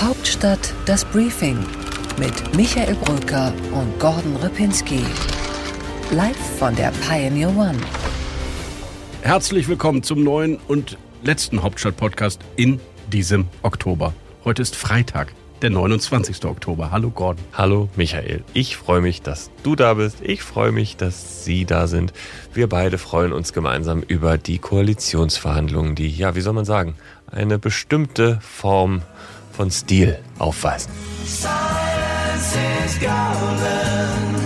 Hauptstadt das Briefing mit Michael Brücker und Gordon Ripinski. Live von der Pioneer One. Herzlich willkommen zum neuen und letzten Hauptstadt-Podcast in diesem Oktober. Heute ist Freitag, der 29. Oktober. Hallo Gordon. Hallo Michael. Ich freue mich, dass du da bist. Ich freue mich, dass Sie da sind. Wir beide freuen uns gemeinsam über die Koalitionsverhandlungen, die, ja, wie soll man sagen, eine bestimmte Form von Stil aufweisen. Silence is golden,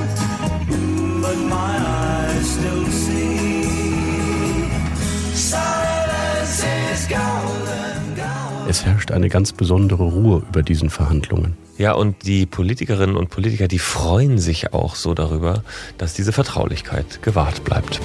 but my eyes still see. Silence is golden, golden. Es herrscht eine ganz besondere Ruhe über diesen Verhandlungen. Ja, und die Politikerinnen und Politiker, die freuen sich auch so darüber, dass diese Vertraulichkeit gewahrt bleibt.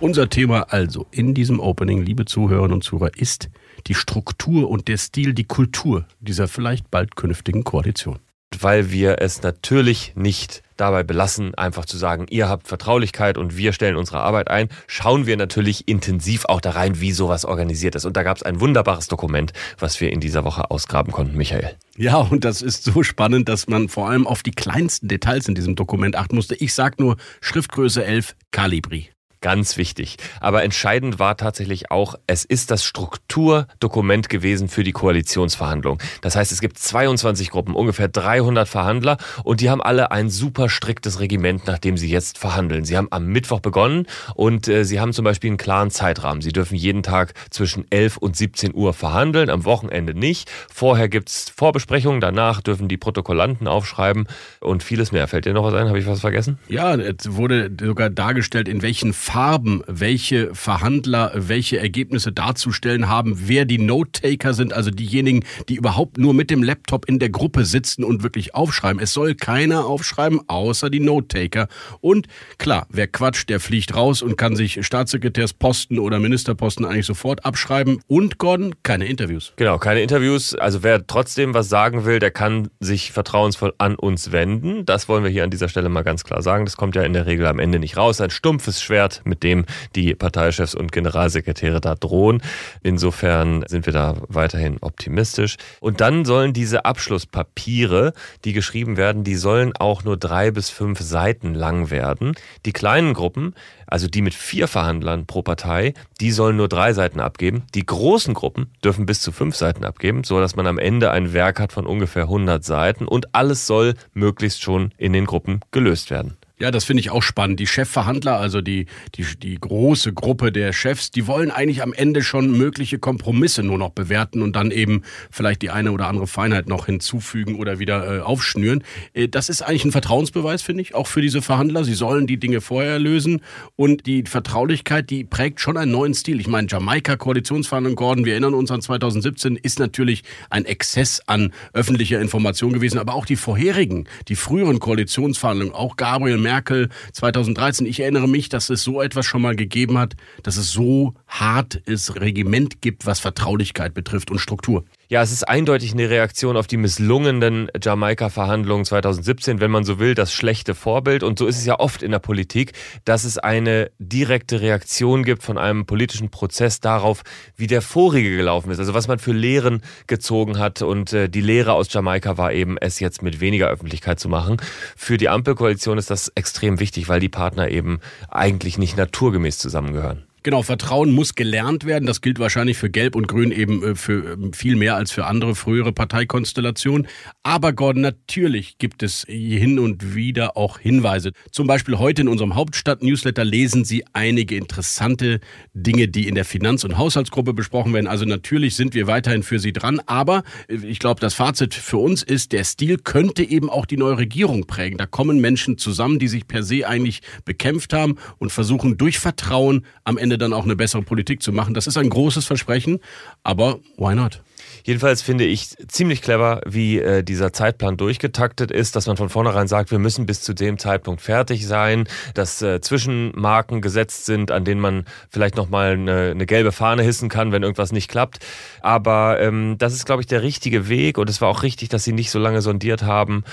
Unser Thema also in diesem Opening, liebe Zuhörerinnen und Zuhörer, ist die Struktur und der Stil, die Kultur dieser vielleicht bald künftigen Koalition. Weil wir es natürlich nicht dabei belassen, einfach zu sagen, ihr habt Vertraulichkeit und wir stellen unsere Arbeit ein, schauen wir natürlich intensiv auch da rein, wie sowas organisiert ist. Und da gab es ein wunderbares Dokument, was wir in dieser Woche ausgraben konnten, Michael. Ja, und das ist so spannend, dass man vor allem auf die kleinsten Details in diesem Dokument achten musste. Ich sag nur Schriftgröße 11 Calibri. Ganz wichtig. Aber entscheidend war tatsächlich auch, es ist das Strukturdokument gewesen für die Koalitionsverhandlungen. Das heißt, es gibt 22 Gruppen, ungefähr 300 Verhandler und die haben alle ein super striktes Regiment, nach dem sie jetzt verhandeln. Sie haben am Mittwoch begonnen und äh, sie haben zum Beispiel einen klaren Zeitrahmen. Sie dürfen jeden Tag zwischen 11 und 17 Uhr verhandeln, am Wochenende nicht. Vorher gibt's Vorbesprechungen, danach dürfen die Protokollanten aufschreiben und vieles mehr. Fällt dir noch was ein? Habe ich was vergessen? Ja, es wurde sogar dargestellt, in welchen Farben, welche Verhandler welche Ergebnisse darzustellen haben, wer die Note-Taker sind, also diejenigen, die überhaupt nur mit dem Laptop in der Gruppe sitzen und wirklich aufschreiben. Es soll keiner aufschreiben, außer die Note-Taker. Und klar, wer quatscht, der fliegt raus und kann sich Staatssekretärsposten oder Ministerposten eigentlich sofort abschreiben. Und Gordon, keine Interviews. Genau, keine Interviews. Also wer trotzdem was sagen will, der kann sich vertrauensvoll an uns wenden. Das wollen wir hier an dieser Stelle mal ganz klar sagen. Das kommt ja in der Regel am Ende nicht raus. Ein stumpfes Schwert mit dem die Parteichefs und Generalsekretäre da drohen. Insofern sind wir da weiterhin optimistisch. Und dann sollen diese Abschlusspapiere, die geschrieben werden, die sollen auch nur drei bis fünf Seiten lang werden. Die kleinen Gruppen, also die mit vier Verhandlern pro Partei, die sollen nur drei Seiten abgeben. Die großen Gruppen dürfen bis zu fünf Seiten abgeben, so dass man am Ende ein Werk hat von ungefähr 100 Seiten und alles soll möglichst schon in den Gruppen gelöst werden. Ja, das finde ich auch spannend. Die Chefverhandler, also die, die, die große Gruppe der Chefs, die wollen eigentlich am Ende schon mögliche Kompromisse nur noch bewerten und dann eben vielleicht die eine oder andere Feinheit noch hinzufügen oder wieder äh, aufschnüren. Äh, das ist eigentlich ein Vertrauensbeweis, finde ich, auch für diese Verhandler. Sie sollen die Dinge vorher lösen und die Vertraulichkeit, die prägt schon einen neuen Stil. Ich meine, Jamaika-Koalitionsverhandlungen, Gordon, wir erinnern uns an 2017, ist natürlich ein Exzess an öffentlicher Information gewesen, aber auch die vorherigen, die früheren Koalitionsverhandlungen, auch Gabriel Merkel 2013. Ich erinnere mich, dass es so etwas schon mal gegeben hat, dass es so hartes Regiment gibt, was Vertraulichkeit betrifft und Struktur. Ja, es ist eindeutig eine Reaktion auf die misslungenen Jamaika-Verhandlungen 2017, wenn man so will, das schlechte Vorbild. Und so ist es ja oft in der Politik, dass es eine direkte Reaktion gibt von einem politischen Prozess darauf, wie der vorige gelaufen ist. Also was man für Lehren gezogen hat. Und äh, die Lehre aus Jamaika war eben, es jetzt mit weniger Öffentlichkeit zu machen. Für die Ampelkoalition ist das extrem wichtig, weil die Partner eben eigentlich nicht naturgemäß zusammengehören. Genau, Vertrauen muss gelernt werden. Das gilt wahrscheinlich für Gelb und Grün eben äh, für ähm, viel mehr als für andere frühere Parteikonstellationen. Aber Gordon, natürlich gibt es hin und wieder auch Hinweise. Zum Beispiel heute in unserem Hauptstadt-Newsletter lesen Sie einige interessante Dinge, die in der Finanz- und Haushaltsgruppe besprochen werden. Also natürlich sind wir weiterhin für Sie dran. Aber äh, ich glaube, das Fazit für uns ist, der Stil könnte eben auch die neue Regierung prägen. Da kommen Menschen zusammen, die sich per se eigentlich bekämpft haben und versuchen durch Vertrauen am Ende Dann auch eine bessere Politik zu machen. Das ist ein großes Versprechen, aber why not? Jedenfalls finde ich ziemlich clever, wie äh, dieser Zeitplan durchgetaktet ist, dass man von vornherein sagt, wir müssen bis zu dem Zeitpunkt fertig sein, dass äh, Zwischenmarken gesetzt sind, an denen man vielleicht nochmal eine, eine gelbe Fahne hissen kann, wenn irgendwas nicht klappt. Aber ähm, das ist, glaube ich, der richtige Weg und es war auch richtig, dass sie nicht so lange sondiert haben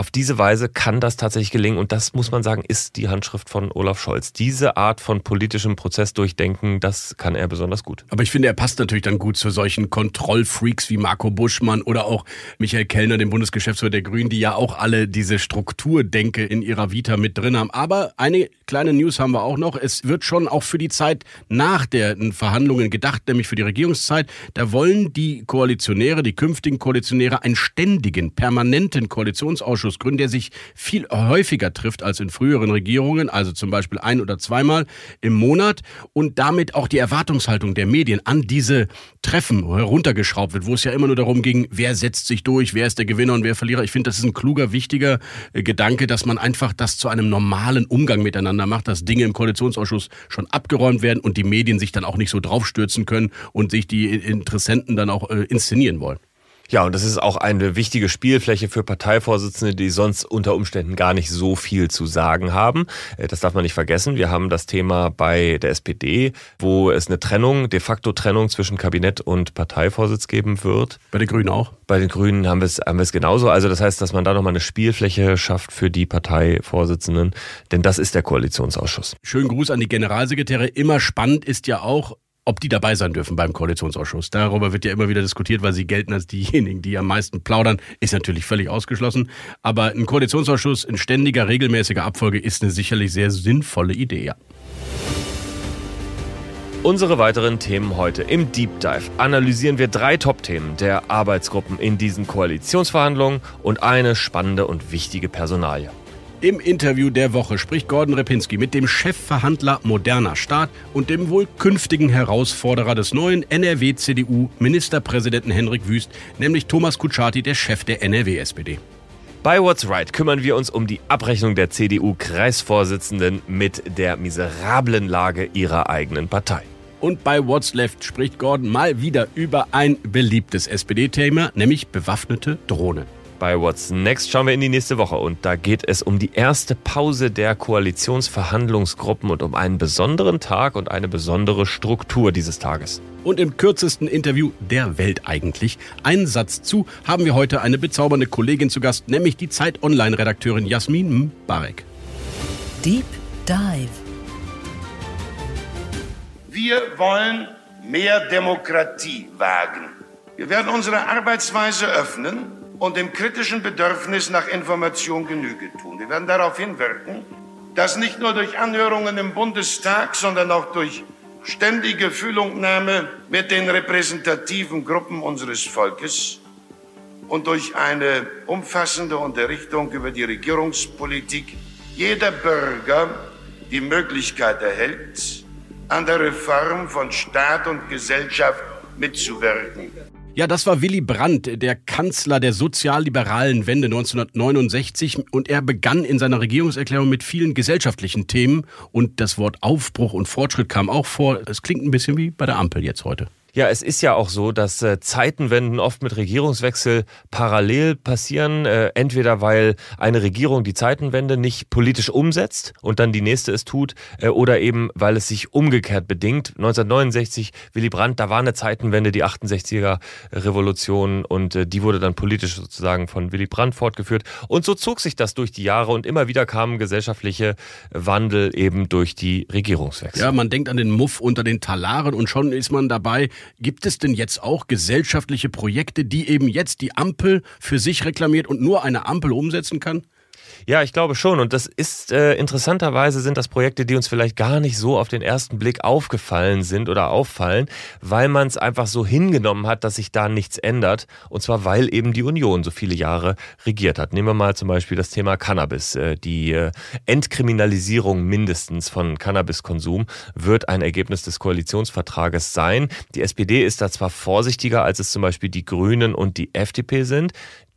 auf diese Weise kann das tatsächlich gelingen und das muss man sagen, ist die Handschrift von Olaf Scholz. Diese Art von politischem Prozess durchdenken, das kann er besonders gut. Aber ich finde, er passt natürlich dann gut zu solchen Kontrollfreaks wie Marco Buschmann oder auch Michael Kellner, dem Bundesgeschäftsführer der Grünen, die ja auch alle diese Strukturdenke in ihrer Vita mit drin haben. Aber eine kleine News haben wir auch noch. Es wird schon auch für die Zeit nach den Verhandlungen gedacht, nämlich für die Regierungszeit. Da wollen die Koalitionäre, die künftigen Koalitionäre einen ständigen, permanenten Koalitionsausschuss gründen, der sich viel häufiger trifft als in früheren Regierungen, also zum Beispiel ein oder zweimal im Monat und damit auch die Erwartungshaltung der Medien an diese Treffen heruntergeschraubt wird, wo es ja immer nur darum ging, wer setzt sich durch, wer ist der Gewinner und wer Verlierer. Ich finde, das ist ein kluger, wichtiger äh, Gedanke, dass man einfach das zu einem normalen Umgang miteinander macht, dass Dinge im Koalitionsausschuss schon abgeräumt werden und die Medien sich dann auch nicht so draufstürzen können und sich die Interessenten dann auch äh, inszenieren wollen. Ja, und das ist auch eine wichtige Spielfläche für Parteivorsitzende, die sonst unter Umständen gar nicht so viel zu sagen haben. Äh, das darf man nicht vergessen. Wir haben das Thema bei der SPD, wo es eine Trennung, de facto Trennung zwischen Kabinett und Parteivorsitz geben wird. Bei den Grünen auch? Bei den Grünen haben wir es, haben wir es genauso. Also das heißt, dass man da nochmal eine Spielfläche schafft für die Parteivorsitzenden, denn das ist der Koalitionsausschuss. Schönen Gruß an die Generalsekretäre. Immer spannend ist ja auch, ob die dabei sein dürfen beim Koalitionsausschuss. Darüber wird ja immer wieder diskutiert, weil sie gelten als diejenigen, die am meisten plaudern. Ist natürlich völlig ausgeschlossen. Aber ein Koalitionsausschuss in ständiger, regelmäßiger Abfolge ist eine sicherlich sehr sinnvolle Idee, ja. Unsere weiteren Themen heute im Deep Dive analysieren wir drei Top-Themen der Arbeitsgruppen in diesen Koalitionsverhandlungen und eine spannende und wichtige Personalie. Im Interview der Woche spricht Gordon Repinski mit dem Chefverhandler Moderner Staat und dem wohl künftigen Herausforderer des neuen NRW-CDU-Ministerpräsidenten Henrik Wüst, nämlich Thomas Kutschaty, der Chef der NRW-SPD. Bei What's Right kümmern wir uns um die Abrechnung der CDU-Kreisvorsitzenden mit der miserablen Lage ihrer eigenen Partei. Und bei What's Left spricht Gordon mal wieder über ein beliebtes SPD-Thema, nämlich bewaffnete Drohnen. Bei What's Next schauen wir in die nächste Woche und da geht es um die erste Pause der Koalitionsverhandlungsgruppen und um einen besonderen Tag und eine besondere Struktur dieses Tages. Und im kürzesten Interview der Welt eigentlich, einen Satz zu, haben wir heute eine bezaubernde Kollegin zu Gast, nämlich die Zeit Online-Redakteurin Jasmin Barek. Deep Dive. Wir wollen mehr Demokratie wagen. Wir werden unsere Arbeitsweise öffnen und dem kritischen Bedürfnis nach Information Genüge tun. Wir werden darauf hinwirken, dass nicht nur durch Anhörungen im Bundestag, sondern auch durch ständige Fühlungnahme mit den repräsentativen Gruppen unseres Volkes und durch eine umfassende Unterrichtung über die Regierungspolitik jeder Bürger die Möglichkeit erhält, an der Reform von Staat und Gesellschaft mitzuwirken. Ja, das war Willy Brandt, der Kanzler der sozialliberalen Wende 1969 und er begann in seiner Regierungserklärung mit vielen gesellschaftlichen Themen und das Wort Aufbruch und Fortschritt kam auch vor. Es klingt ein bisschen wie bei der Ampel jetzt heute. Ja, es ist ja auch so, dass äh, Zeitenwenden oft mit Regierungswechsel parallel passieren. Äh, entweder weil eine Regierung die Zeitenwende nicht politisch umsetzt und dann die nächste es tut, äh, oder eben weil es sich umgekehrt bedingt. 1969, Willy Brandt, da war eine Zeitenwende, die 68er Revolution und äh, die wurde dann politisch sozusagen von Willy Brandt fortgeführt. Und so zog sich das durch die Jahre und immer wieder kamen gesellschaftliche Wandel eben durch die Regierungswechsel. Ja, man denkt an den Muff unter den Talaren und schon ist man dabei, Gibt es denn jetzt auch gesellschaftliche Projekte, die eben jetzt die Ampel für sich reklamiert und nur eine Ampel umsetzen kann? Ja, ich glaube schon. Und das ist äh, interessanterweise sind das Projekte, die uns vielleicht gar nicht so auf den ersten Blick aufgefallen sind oder auffallen, weil man es einfach so hingenommen hat, dass sich da nichts ändert. Und zwar, weil eben die Union so viele Jahre regiert hat. Nehmen wir mal zum Beispiel das Thema Cannabis. Äh, die äh, Entkriminalisierung mindestens von Cannabiskonsum wird ein Ergebnis des Koalitionsvertrages sein. Die SPD ist da zwar vorsichtiger, als es zum Beispiel die Grünen und die FDP sind.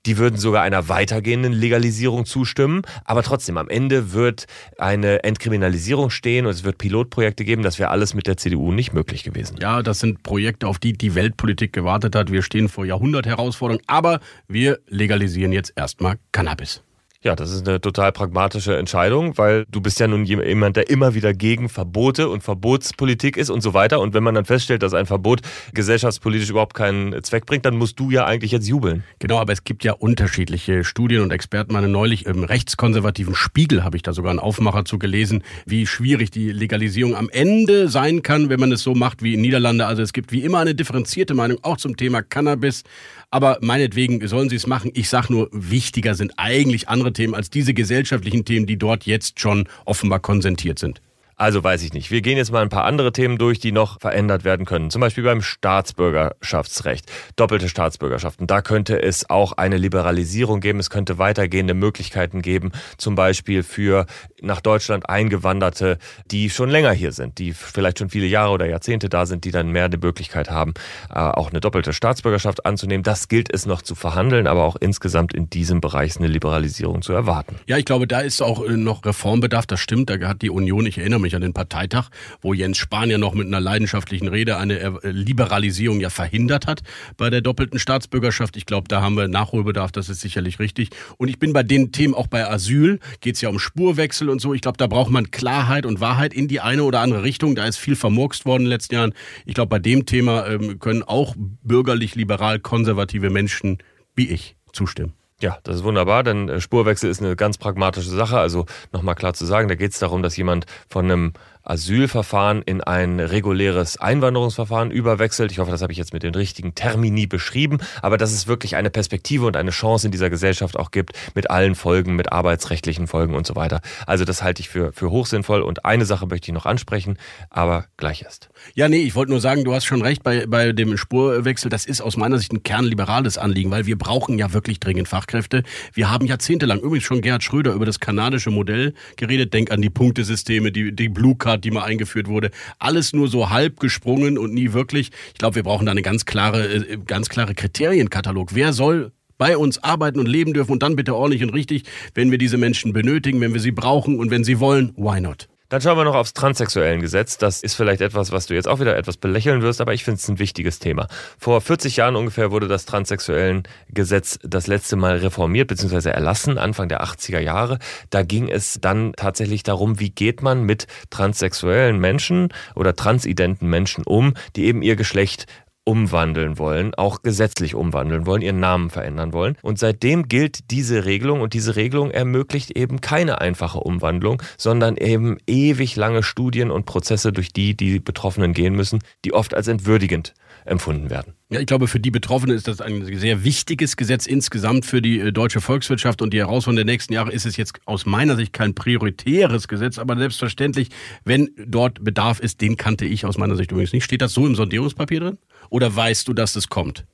Die würden sogar einer weitergehenden Legalisierung zustimmen. Aber trotzdem, am Ende wird eine Entkriminalisierung stehen und es wird Pilotprojekte geben. Das wäre alles mit der CDU nicht möglich gewesen. Ja, das sind Projekte, auf die die Weltpolitik gewartet hat. Wir stehen vor Jahrhundertherausforderungen, aber wir legalisieren jetzt erstmal Cannabis. Ja, das ist eine total pragmatische Entscheidung, weil du bist ja nun jemand, der immer wieder gegen Verbote und Verbotspolitik ist und so weiter. Und wenn man dann feststellt, dass ein Verbot gesellschaftspolitisch überhaupt keinen Zweck bringt, dann musst du ja eigentlich jetzt jubeln. Genau, aber es gibt ja unterschiedliche Studien und Experten. Meine neulich im rechtskonservativen Spiegel habe ich da sogar einen Aufmacher zu gelesen, wie schwierig die Legalisierung am Ende sein kann, wenn man es so macht wie in Niederlande. Also es gibt wie immer eine differenzierte Meinung auch zum Thema Cannabis. Aber meinetwegen sollen sie es machen. Ich sage nur, wichtiger sind eigentlich andere Themen als diese gesellschaftlichen Themen, die dort jetzt schon offenbar konsentiert sind. Also weiß ich nicht. Wir gehen jetzt mal ein paar andere Themen durch, die noch verändert werden können. Zum Beispiel beim Staatsbürgerschaftsrecht. Doppelte Staatsbürgerschaften. Da könnte es auch eine Liberalisierung geben. Es könnte weitergehende Möglichkeiten geben. Zum Beispiel für nach Deutschland Eingewanderte, die schon länger hier sind, die vielleicht schon viele Jahre oder Jahrzehnte da sind, die dann mehr die Möglichkeit haben, äh, auch eine doppelte Staatsbürgerschaft anzunehmen. Das gilt es noch zu verhandeln, aber auch insgesamt in diesem Bereich eine Liberalisierung zu erwarten. Ja, ich glaube, da ist auch äh, noch Reformbedarf. Das stimmt. Da hat die Union, ich erinnere mich an den Parteitag, wo Jens Spahn ja noch mit einer leidenschaftlichen Rede eine äh, Liberalisierung ja verhindert hat bei der doppelten Staatsbürgerschaft. Ich glaube, da haben wir Nachholbedarf, das ist sicherlich richtig. Und ich bin bei den Themen auch bei Asyl, geht es ja um Spurwechsel und so. Ich glaube, da braucht man Klarheit und Wahrheit in die eine oder andere Richtung. Da ist viel vermurkst worden in den letzten Jahren. Ich glaube, bei dem Thema ähm, können auch bürgerlich-liberal konservative Menschen wie ich zustimmen. Ja, das ist wunderbar, denn äh, Spurwechsel ist eine ganz pragmatische Sache. Also nochmal klar zu sagen, da geht es darum, dass jemand von einem Asylverfahren in ein reguläres Einwanderungsverfahren überwechselt. Ich hoffe, das habe ich jetzt mit den richtigen Termini beschrieben, aber dass es wirklich eine Perspektive und eine Chance in dieser Gesellschaft auch gibt, mit allen Folgen, mit arbeitsrechtlichen Folgen und so weiter. Also das halte ich für, für hochsinnvoll und eine Sache möchte ich noch ansprechen, aber gleich erst. Ja, nee, ich wollte nur sagen, du hast schon recht bei, bei dem Spurwechsel. Das ist aus meiner Sicht ein kernliberales Anliegen, weil wir brauchen ja wirklich dringend Fachkräfte. Wir haben jahrzehntelang übrigens schon Gerhard Schröder über das kanadische Modell geredet. Denk an die Punktesysteme, die, die Blue Card Card, die mal eingeführt wurde. Alles nur so halb gesprungen und nie wirklich. Ich glaube, wir brauchen da eine ganz klare, äh, ganz klare Kriterienkatalog. Wer soll bei uns arbeiten und leben dürfen und dann bitte ordentlich und richtig, wenn wir diese Menschen benötigen, wenn wir sie brauchen und wenn sie wollen, why not? Dann schauen wir noch aufs transsexuellen Gesetz. Das ist vielleicht etwas, was du jetzt auch wieder etwas belächeln wirst, aber ich finde es ein wichtiges Thema. Vor 40 Jahren ungefähr wurde das transsexuellen Gesetz das letzte Mal reformiert bzw. erlassen, Anfang der 80er Jahre. Da ging es dann tatsächlich darum, wie geht man mit transsexuellen Menschen oder transidenten Menschen um, die eben ihr Geschlecht umwandeln wollen, auch gesetzlich umwandeln wollen, ihren Namen verändern wollen. Und seitdem gilt diese Regelung und diese Regelung ermöglicht eben keine einfache Umwandlung, sondern eben ewig lange Studien und Prozesse, durch die die Betroffenen gehen müssen, die oft als entwürdigend empfunden werden. Ja, ich glaube, für die Betroffenen ist das ein sehr wichtiges Gesetz insgesamt für die äh, deutsche Volkswirtschaft und die Herausforderung der nächsten Jahre ist es jetzt aus meiner Sicht kein prioritäres Gesetz, aber selbstverständlich, wenn dort Bedarf ist, den kannte ich aus meiner Sicht übrigens nicht. Steht das so im Sondierungspapier drin? Oder weißt du, dass es kommt?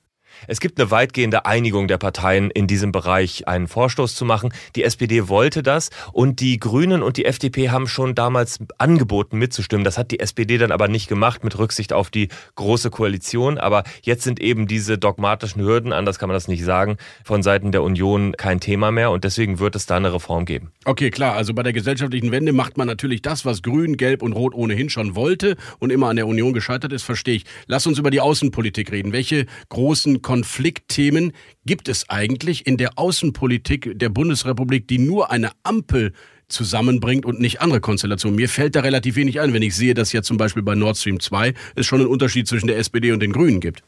Es gibt eine weitgehende Einigung der Parteien in diesem Bereich, einen Vorstoß zu machen. Die SPD wollte das und die Grünen und die FDP haben schon damals angeboten mitzustimmen. Das hat die SPD dann aber nicht gemacht mit Rücksicht auf die große Koalition. Aber jetzt sind eben diese dogmatischen Hürden, anders kann man das nicht sagen, von Seiten der Union kein Thema mehr und deswegen wird es da eine Reform geben. Okay, klar. Also bei der gesellschaftlichen Wende macht man natürlich das, was Grün, Gelb und Rot ohnehin schon wollte und immer an der Union gescheitert ist, verstehe ich. Lass uns über die Außenpolitik reden. Welche großen Konfliktthemen gibt es eigentlich in der Außenpolitik der Bundesrepublik, die nur eine Ampel zusammenbringt und nicht andere Konstellationen. Mir fällt da relativ wenig ein, wenn ich sehe, dass ja zum Beispiel bei Nord Stream 2 es schon einen Unterschied zwischen der SPD und den Grünen gibt.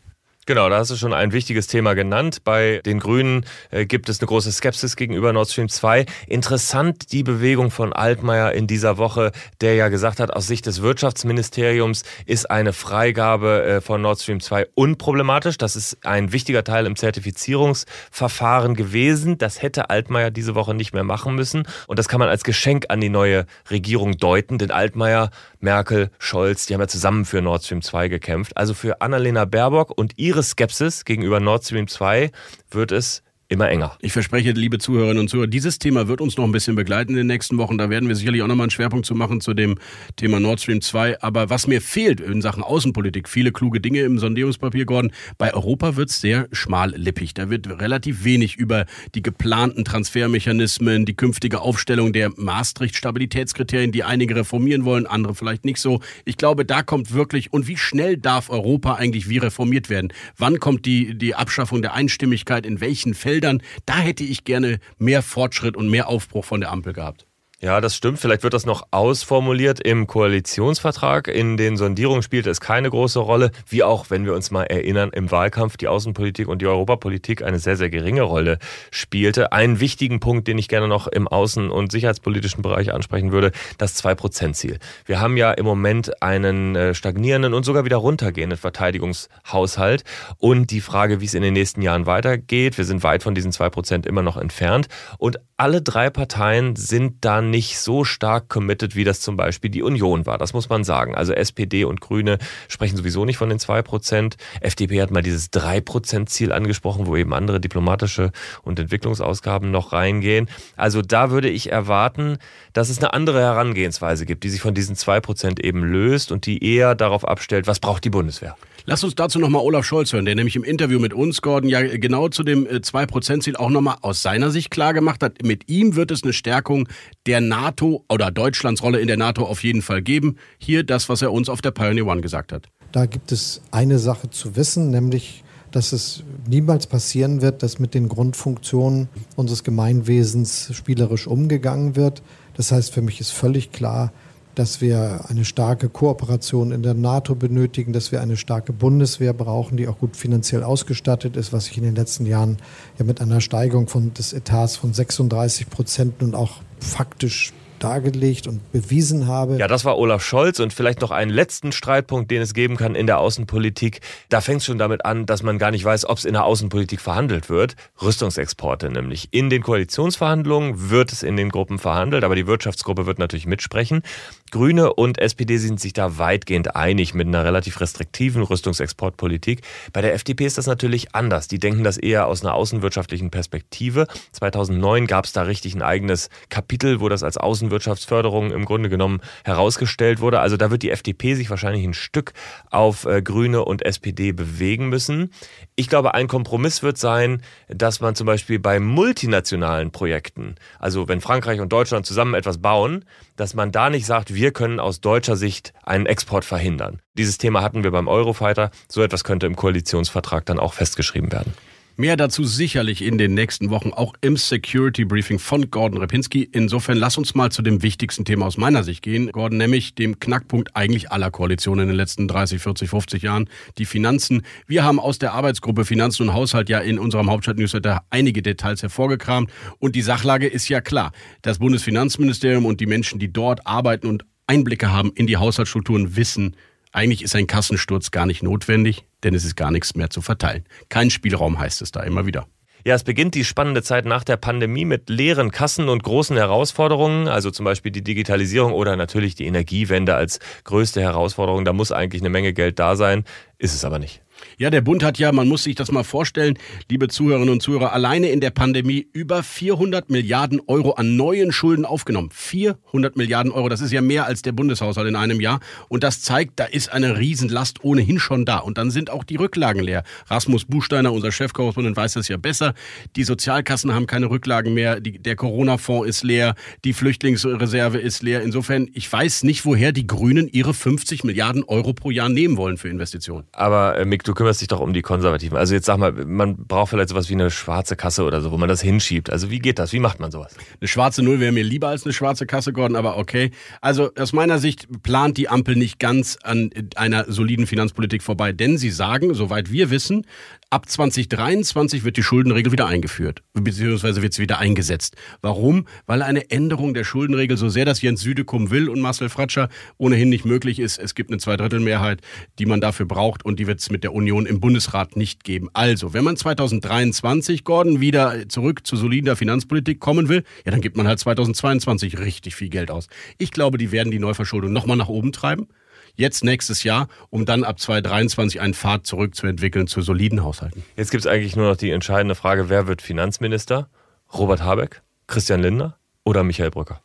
Genau, da hast du schon ein wichtiges Thema genannt. Bei den Grünen äh, gibt es eine große Skepsis gegenüber Nord Stream 2. Interessant die Bewegung von Altmaier in dieser Woche, der ja gesagt hat, aus Sicht des Wirtschaftsministeriums ist eine Freigabe äh, von Nord Stream 2 unproblematisch. Das ist ein wichtiger Teil im Zertifizierungsverfahren gewesen. Das hätte Altmaier diese Woche nicht mehr machen müssen. Und das kann man als Geschenk an die neue Regierung deuten, denn Altmaier, Merkel, Scholz, die haben ja zusammen für Nord Stream 2 gekämpft. Also für Annalena Baerbock und ihre Skepsis gegenüber Nord Stream 2 wird es immer enger. Ich verspreche, liebe Zuhörerinnen und Zuhörer, dieses Thema wird uns noch ein bisschen begleiten in den nächsten Wochen. Da werden wir sicherlich auch nochmal einen Schwerpunkt zu machen zu dem Thema Nord Stream 2. Aber was mir fehlt in Sachen Außenpolitik, viele kluge Dinge im Sondierungspapier, Gordon, bei Europa wird es sehr schmallippig. Da wird relativ wenig über die geplanten Transfermechanismen, die künftige Aufstellung der Maastricht-Stabilitätskriterien, die einige reformieren wollen, andere vielleicht nicht so. Ich glaube, da kommt wirklich, und wie schnell darf Europa eigentlich wie reformiert werden? Wann kommt die, die Abschaffung der Einstimmigkeit? In welchen Fällen? Geldern, da hätte ich gerne mehr Fortschritt und mehr Aufbruch von der Ampel gehabt. Ja, das stimmt. Vielleicht wird das noch ausformuliert im Koalitionsvertrag. In den Sondierungen spielte es keine große Rolle, wie auch, wenn wir uns mal erinnern, im Wahlkampf die Außenpolitik und die Europapolitik eine sehr, sehr geringe Rolle spielte. Einen wichtigen Punkt, den ich gerne noch im außen- und sicherheitspolitischen Bereich ansprechen würde, das Zwei-Prozent-Ziel. Wir haben ja im Moment einen äh, stagnierenden und sogar wieder runtergehenden Verteidigungshaushalt und die Frage, wie es in den nächsten Jahren weitergeht. Wir sind weit von diesen zwei Prozent immer noch entfernt und alle drei Parteien sind dann nicht so stark committed, wie das zum Beispiel die Union war. Das muss man sagen. Also SPD und Grüne sprechen sowieso nicht von den 2%. FDP hat mal dieses 3%-Ziel angesprochen, wo eben andere diplomatische und Entwicklungsausgaben noch reingehen. Also da würde ich erwarten, dass es eine andere Herangehensweise gibt, die sich von diesen 2% eben löst und die eher darauf abstellt, was braucht die Bundeswehr. Lass uns dazu nochmal Olaf Scholz hören, der nämlich im Interview mit uns, Gordon, ja genau zu dem 2%-Ziel äh, auch nochmal aus seiner Sicht klar gemacht hat. Mit ihm wird es eine Stärkung der NATO oder Deutschlands Rolle in der NATO auf jeden Fall geben. Hier das, was er uns auf der Pioneer One gesagt hat. Da gibt es eine Sache zu wissen, nämlich dass es niemals passieren wird, dass mit den Grundfunktionen unseres Gemeinwesens spielerisch umgegangen wird. Das heißt, für mich ist völlig klar, dass wir eine starke Kooperation in der NATO benötigen, dass wir eine starke Bundeswehr brauchen, die auch gut finanziell ausgestattet ist, was sich in den letzten Jahren ja mit einer Steigerung von, des Etats von 36 Prozent nun auch faktisch dargelegt und bewiesen habe. Ja, das war Olaf Scholz und vielleicht noch einen letzten Streitpunkt, den es geben kann in der Außenpolitik. Da fängt es schon damit an, dass man gar nicht weiß, ob es in der Außenpolitik verhandelt wird. Rüstungsexporte nämlich. In den Koalitionsverhandlungen wird es in den Gruppen verhandelt, aber die Wirtschaftsgruppe wird natürlich mitsprechen. Grüne und SPD sind sich da weitgehend einig mit einer relativ restriktiven Rüstungsexportpolitik. Bei der FDP ist das natürlich anders. Die denken das eher aus einer außenwirtschaftlichen Perspektive. 2009 gab es da richtig ein eigenes Kapitel, wo das als Außenwirtschaftsförderung im Grunde genommen herausgestellt wurde. Also da wird die FDP sich wahrscheinlich ein Stück auf äh, Grüne und SPD bewegen müssen. Ich glaube, ein Kompromiss wird sein, dass man zum Beispiel bei multinationalen Projekten, also wenn Frankreich und Deutschland zusammen etwas bauen, dass man da nicht sagt, wir können aus deutscher Sicht einen Export verhindern. Dieses Thema hatten wir beim Eurofighter. So etwas könnte im Koalitionsvertrag dann auch festgeschrieben werden. Mehr dazu sicherlich in den nächsten Wochen, auch im Security Briefing von Gordon Repinski. Insofern lass uns mal zu dem wichtigsten Thema aus meiner Sicht gehen, Gordon, nämlich dem Knackpunkt eigentlich aller Koalitionen in den letzten 30, 40, 50 Jahren, die Finanzen. Wir haben aus der Arbeitsgruppe Finanzen und Haushalt ja in unserem Hauptstadt-Newsletter einige Details hervorgekramt und die Sachlage ist ja klar. Das Bundesfinanzministerium und die Menschen, die dort arbeiten und Einblicke haben in die Haushaltsstrukturen, wissen, eigentlich ist ein Kassensturz gar nicht notwendig, denn es ist gar nichts mehr zu verteilen. Kein Spielraum heißt es da immer wieder. Ja, es beginnt die spannende Zeit nach der Pandemie mit leeren Kassen und großen Herausforderungen, also zum Beispiel die Digitalisierung oder natürlich die Energiewende als größte Herausforderung. Da muss eigentlich eine Menge Geld da sein, ist es aber nicht. Ja, der Bund hat ja, man muss sich das mal vorstellen, liebe Zuhörerinnen und Zuhörer, alleine in der Pandemie über 400 Milliarden Euro an neuen Schulden aufgenommen. 400 Milliarden Euro, das ist ja mehr als der Bundeshaushalt in einem Jahr. Und das zeigt, da ist eine Riesenlast ohnehin schon da. Und dann sind auch die Rücklagen leer. Rasmus Buchsteiner, unser Chefkorrespondent, weiß das ja besser. Die Sozialkassen haben keine Rücklagen mehr. Die, der Corona-Fonds ist leer. Die Flüchtlingsreserve ist leer. Insofern, ich weiß nicht, woher die Grünen ihre 50 Milliarden Euro pro Jahr nehmen wollen für Investitionen. Aber äh, Mick, du kümmerst dich doch um die Konservativen. Also jetzt sag mal, man braucht vielleicht sowas wie eine schwarze Kasse oder so, wo man das hinschiebt. Also wie geht das? Wie macht man sowas? Eine schwarze Null wäre mir lieber als eine schwarze Kasse, Gordon, aber okay. Also aus meiner Sicht plant die Ampel nicht ganz an einer soliden Finanzpolitik vorbei, denn sie sagen, soweit wir wissen, ab 2023 wird die Schuldenregel wieder eingeführt, beziehungsweise wird sie wieder eingesetzt. Warum? Weil eine Änderung der Schuldenregel, so sehr das Jens Südekum will und Marcel Fratscher, ohnehin nicht möglich ist. Es gibt eine Zweidrittelmehrheit, die man dafür braucht und die wird es mit der Union im Bundesrat nicht geben. Also, wenn man 2023, Gordon, wieder zurück zu solider Finanzpolitik kommen will, ja, dann gibt man halt 2022 richtig viel Geld aus. Ich glaube, die werden die Neuverschuldung nochmal nach oben treiben jetzt nächstes Jahr, um dann ab 2023 einen Pfad zurückzuentwickeln zu soliden Haushalten. Jetzt gibt es eigentlich nur noch die entscheidende Frage, wer wird Finanzminister? Robert Habeck, Christian Lindner oder Michael Brücker?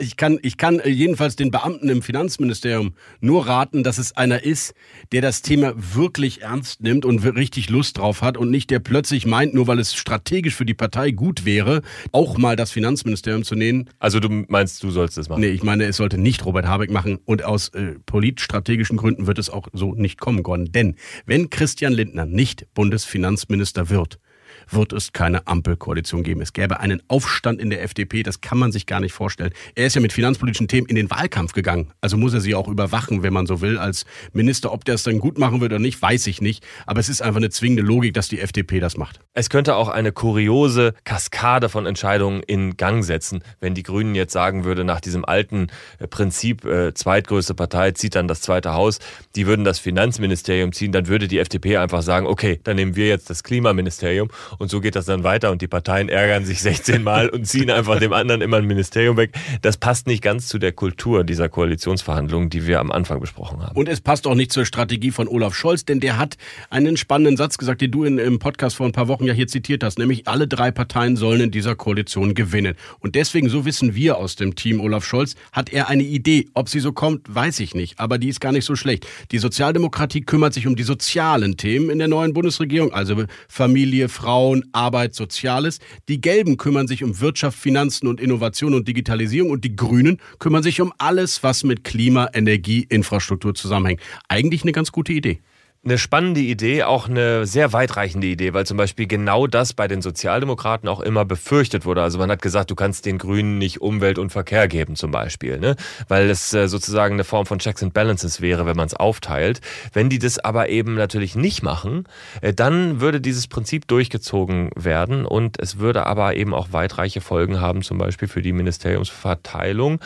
Ich kann, ich kann jedenfalls den Beamten im Finanzministerium nur raten, dass es einer ist, der das Thema wirklich ernst nimmt und richtig Lust drauf hat und nicht der plötzlich meint, nur weil es strategisch für die Partei gut wäre, auch mal das Finanzministerium zu nehmen. Also du meinst, du sollst es machen? Nee, ich meine, es sollte nicht Robert Habeck machen und aus äh, politstrategischen Gründen wird es auch so nicht kommen, Gordon. Denn wenn Christian Lindner nicht Bundesfinanzminister wird, wird es keine Ampelkoalition geben. Es gäbe einen Aufstand in der FDP, das kann man sich gar nicht vorstellen. Er ist ja mit finanzpolitischen Themen in den Wahlkampf gegangen. Also muss er sie auch überwachen, wenn man so will, als Minister. Ob der es dann gut machen wird oder nicht, weiß ich nicht. Aber es ist einfach eine zwingende Logik, dass die FDP das macht. Es könnte auch eine kuriose Kaskade von Entscheidungen in Gang setzen, wenn die Grünen jetzt sagen würde, nach diesem alten äh, Prinzip, äh, zweitgrößte Partei zieht dann das zweite Haus, die würden das Finanzministerium ziehen, dann würde die FDP einfach sagen, okay, dann nehmen wir jetzt das Klimaministerium und so geht das dann weiter und die Parteien ärgern sich 16 Mal und ziehen einfach dem anderen immer ein Ministerium weg. Das passt nicht ganz zu der Kultur dieser Koalitionsverhandlungen, die wir am Anfang besprochen haben. Und es passt auch nicht zur Strategie von Olaf Scholz, denn der hat einen spannenden Satz gesagt, den du in, im Podcast vor ein paar Wochen ja hier zitiert hast, nämlich alle drei Parteien sollen in dieser Koalition gewinnen. Und deswegen, so wissen wir aus dem Team Olaf Scholz, hat er eine Idee. Ob sie so kommt, weiß ich nicht, aber die ist gar nicht so schlecht. Die Sozialdemokratie kümmert sich um die sozialen Themen in der neuen Bundesregierung, also Familie, Frauen, Arbeit, Soziales. Die Gelben kümmern sich um Wirtschaft, Finanzen und Innovation und Digitalisierung und die Grünen kümmern sich um alles, was mit Klima, Energie, Infrastruktur zusammenhängt. Eigentlich eine ganz gute Idee eine spannende Idee, auch eine sehr weitreichende Idee, weil zum Beispiel genau das bei den Sozialdemokraten auch immer befürchtet wurde. Also man hat gesagt, du kannst den Grünen nicht Umwelt und Verkehr geben zum Beispiel, ne? weil es äh, sozusagen eine Form von Checks and Balances wäre, wenn man es aufteilt. Wenn die das aber eben natürlich nicht machen, äh, dann würde dieses Prinzip durchgezogen werden und es würde aber eben auch weitreiche Folgen haben, zum Beispiel für die Ministeriumsverteilung,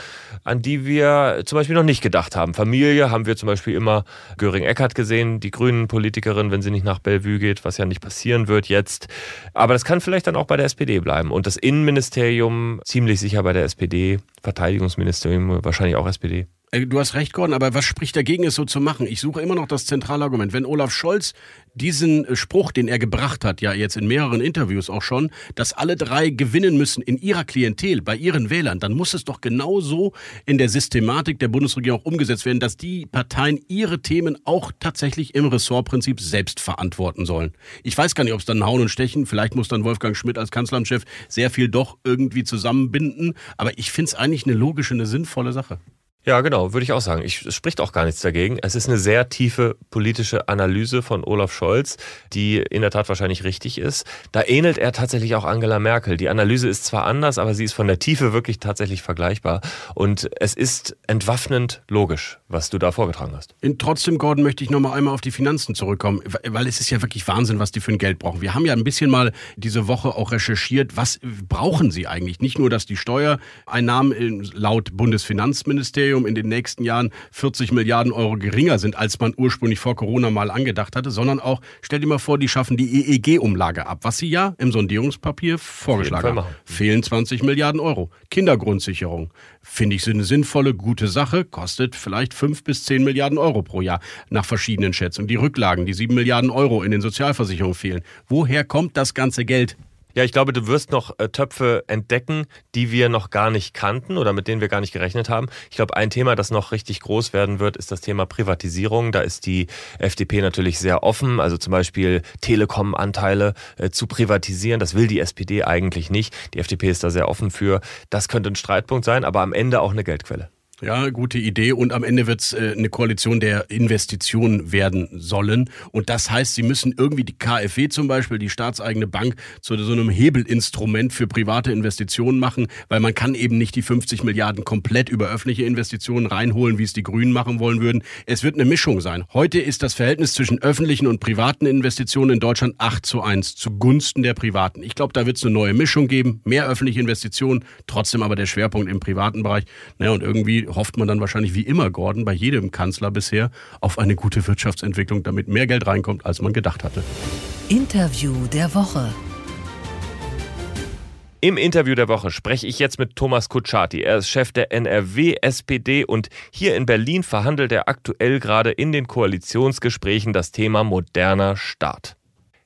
an die wir zum Beispiel noch nicht gedacht haben. Familie haben wir zum Beispiel immer Göring-Eckardt gesehen, die Grünen grünen Politikerin, wenn sie nicht nach Bellevue geht, was ja nicht passieren wird jetzt. Aber das kann vielleicht dann auch bei der SPD bleiben. Und das Innenministerium ziemlich sicher bei der SPD, Verteidigungsministerium wahrscheinlich auch SPD. Äh, du hast recht, Gordon, aber was spricht dagegen, es so zu machen? Ich suche immer noch das zentrale Argument. Wenn Olaf Scholz diesen äh, Spruch, den er gebracht hat, ja jetzt in mehreren Interviews auch schon, dass alle drei gewinnen müssen in ihrer Klientel, bei ihren Wählern, dann muss es doch genauso in der Systematik der Bundesregierung auch umgesetzt werden, dass die Parteien ihre Themen auch tatsächlich im Ressortprinzip selbst verantworten sollen. Ich weiß gar nicht, ob es dann Hauen und Stechen, vielleicht muss dann Wolfgang Schmidt als Kanzleramtschef sehr viel doch irgendwie zusammenbinden, aber ich finde es eigentlich eine logische, eine sinnvolle Sache. Ja, genau, würde ich auch sagen. Ich, es spricht auch gar nichts dagegen. Es ist eine sehr tiefe politische Analyse von Olaf Scholz, die in der Tat wahrscheinlich richtig ist. Da ähnelt er tatsächlich auch Angela Merkel. Die Analyse ist zwar anders, aber sie ist von der Tiefe wirklich tatsächlich vergleichbar. Und es ist entwaffnend logisch, was du da vorgetragen hast. Und trotzdem, Gordon, möchte ich noch mal einmal auf die Finanzen zurückkommen, weil es ist ja wirklich Wahnsinn, was die für ein Geld brauchen. Wir haben ja ein bisschen mal diese Woche auch recherchiert, was brauchen sie eigentlich? Nicht nur, dass die Steuereinnahmen laut Bundesfinanzministerium Ministerium in den nächsten Jahren 40 Milliarden Euro geringer sind, als man ursprünglich vor Corona mal angedacht hatte, sondern auch, stell dir mal vor, die schaffen die EEG-Umlage ab, was sie ja im Sondierungspapier vorgeschlagen haben. Fehlen 20 Milliarden Euro. Kindergrundsicherung, finde ich eine sinnvolle, gute Sache, kostet vielleicht 5 bis 10 Milliarden Euro pro Jahr nach verschiedenen Schätzungen. Die Rücklagen, die 7 Milliarden Euro in den Sozialversicherungen fehlen. Woher kommt das ganze Geld? Ja, ich glaube, du wirst noch äh, Töpfe entdecken, die wir noch gar nicht kannten oder mit denen wir gar nicht gerechnet haben. Ich glaube, ein Thema, das noch richtig groß werden wird, ist das Thema Privatisierung. Da ist die FDP natürlich sehr offen, also zum Beispiel Telekom-Anteile äh, zu privatisieren. Das will die SPD eigentlich nicht. Die FDP ist da sehr offen für. Das könnte ein Streitpunkt sein, aber am Ende auch eine Geldquelle. Ja, gute Idee. Und am Ende wird es äh, eine Koalition der Investitionen werden sollen. Und das heißt, sie müssen irgendwie die KfW zum Beispiel, die staatseigene Bank, zu so einem Hebelinstrument für private Investitionen machen, weil man kann eben nicht die 50 Milliarden komplett über öffentliche Investitionen reinholen, wie es die Grünen machen wollen würden. Es wird eine Mischung sein. Heute ist das Verhältnis zwischen öffentlichen und privaten Investitionen in Deutschland 8 zu 1 zugunsten der privaten. Ich glaube, da wird es eine neue Mischung geben, mehr öffentliche Investitionen, trotzdem aber der Schwerpunkt im privaten Bereich. Naja, und irgendwie hofft man dann wahrscheinlich wie immer, Gordon, bei jedem Kanzler bisher, auf eine gute Wirtschaftsentwicklung, damit mehr Geld reinkommt, als man gedacht hatte. Interview der Woche. Im Interview der Woche spreche ich jetzt mit Thomas Kutschaty. Er ist Chef der NRW SPD und hier in Berlin verhandelt er aktuell gerade in den Koalitionsgesprächen das Thema moderner Staat.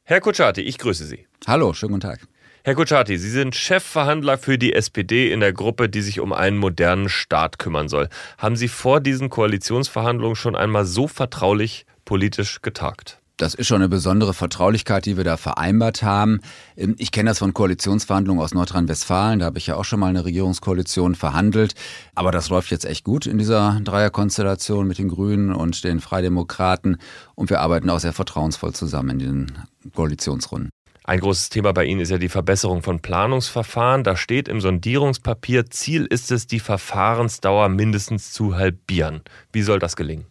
Herr Kutschaty, ich grüße Sie. Hallo, schönen guten Tag. Herr Kutschaty, Sie sind Chefverhandler für die SPD in der Gruppe, die sich um einen modernen Staat kümmern soll. Haben Sie vor diesen Koalitionsverhandlungen schon einmal so vertraulich politisch getagt? Das ist schon eine besondere Vertraulichkeit, die wir da vereinbart haben. Ähm, ich kenne das von Koalitionsverhandlungen aus Nordrhein-Westfalen. Da habe ich ja auch schon mal eine Regierungskoalition verhandelt. Aber das läuft jetzt echt gut in dieser Dreierkonstellation mit den Grünen und den Freidemokraten. Und wir arbeiten auch sehr vertrauensvoll zusammen in den Koalitionsrunden. Ein großes Thema bei Ihnen ist ja die Verbesserung von Planungsverfahren. Da steht im Sondierungspapier, Ziel ist es, die Verfahrensdauer mindestens zu halbieren. Wie soll das gelingen?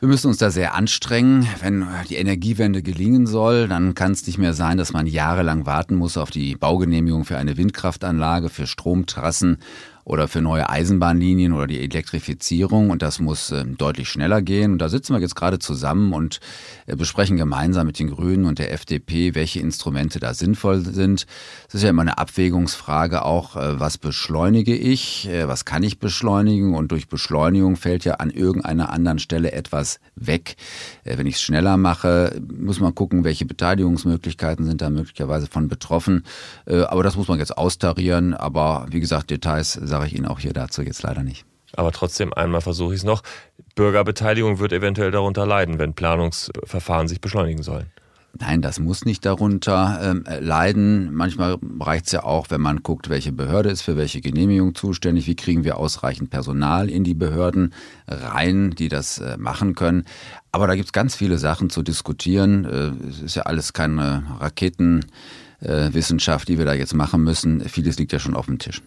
Wir müssen uns da sehr anstrengen. Wenn die Energiewende gelingen soll, dann kann es nicht mehr sein, dass man jahrelang warten muss auf die Baugenehmigung für eine Windkraftanlage, für Stromtrassen oder für neue Eisenbahnlinien oder die Elektrifizierung und das muss äh, deutlich schneller gehen. Und da sitzen wir jetzt gerade zusammen und äh, besprechen gemeinsam mit den Grünen und der FDP, welche Instrumente da sinnvoll sind. Es ist ja immer eine Abwägungsfrage auch, äh, was beschleunige ich, äh, was kann ich beschleunigen und durch Beschleunigung fällt ja an irgendeiner anderen Stelle etwas weg. Äh, wenn ich es schneller mache, muss man gucken, welche Beteiligungsmöglichkeiten sind da möglicherweise von betroffen. Äh, aber das muss man jetzt austarieren. Aber wie gesagt, Details sage ich Ihnen auch hier dazu jetzt leider nicht. Aber trotzdem einmal versuche ich es noch. Bürgerbeteiligung wird eventuell darunter leiden, wenn Planungsverfahren sich beschleunigen sollen. Nein, das muss nicht darunter ähm, leiden. Manchmal reicht es ja auch, wenn man guckt, welche Behörde ist für welche Genehmigung zuständig, wie kriegen wir ausreichend Personal in die Behörden rein, die das äh, machen können. Aber da gibt es ganz viele Sachen zu diskutieren. Äh, es ist ja alles keine Raketenwissenschaft, äh, die wir da jetzt machen müssen. Vieles liegt ja schon auf dem Tisch.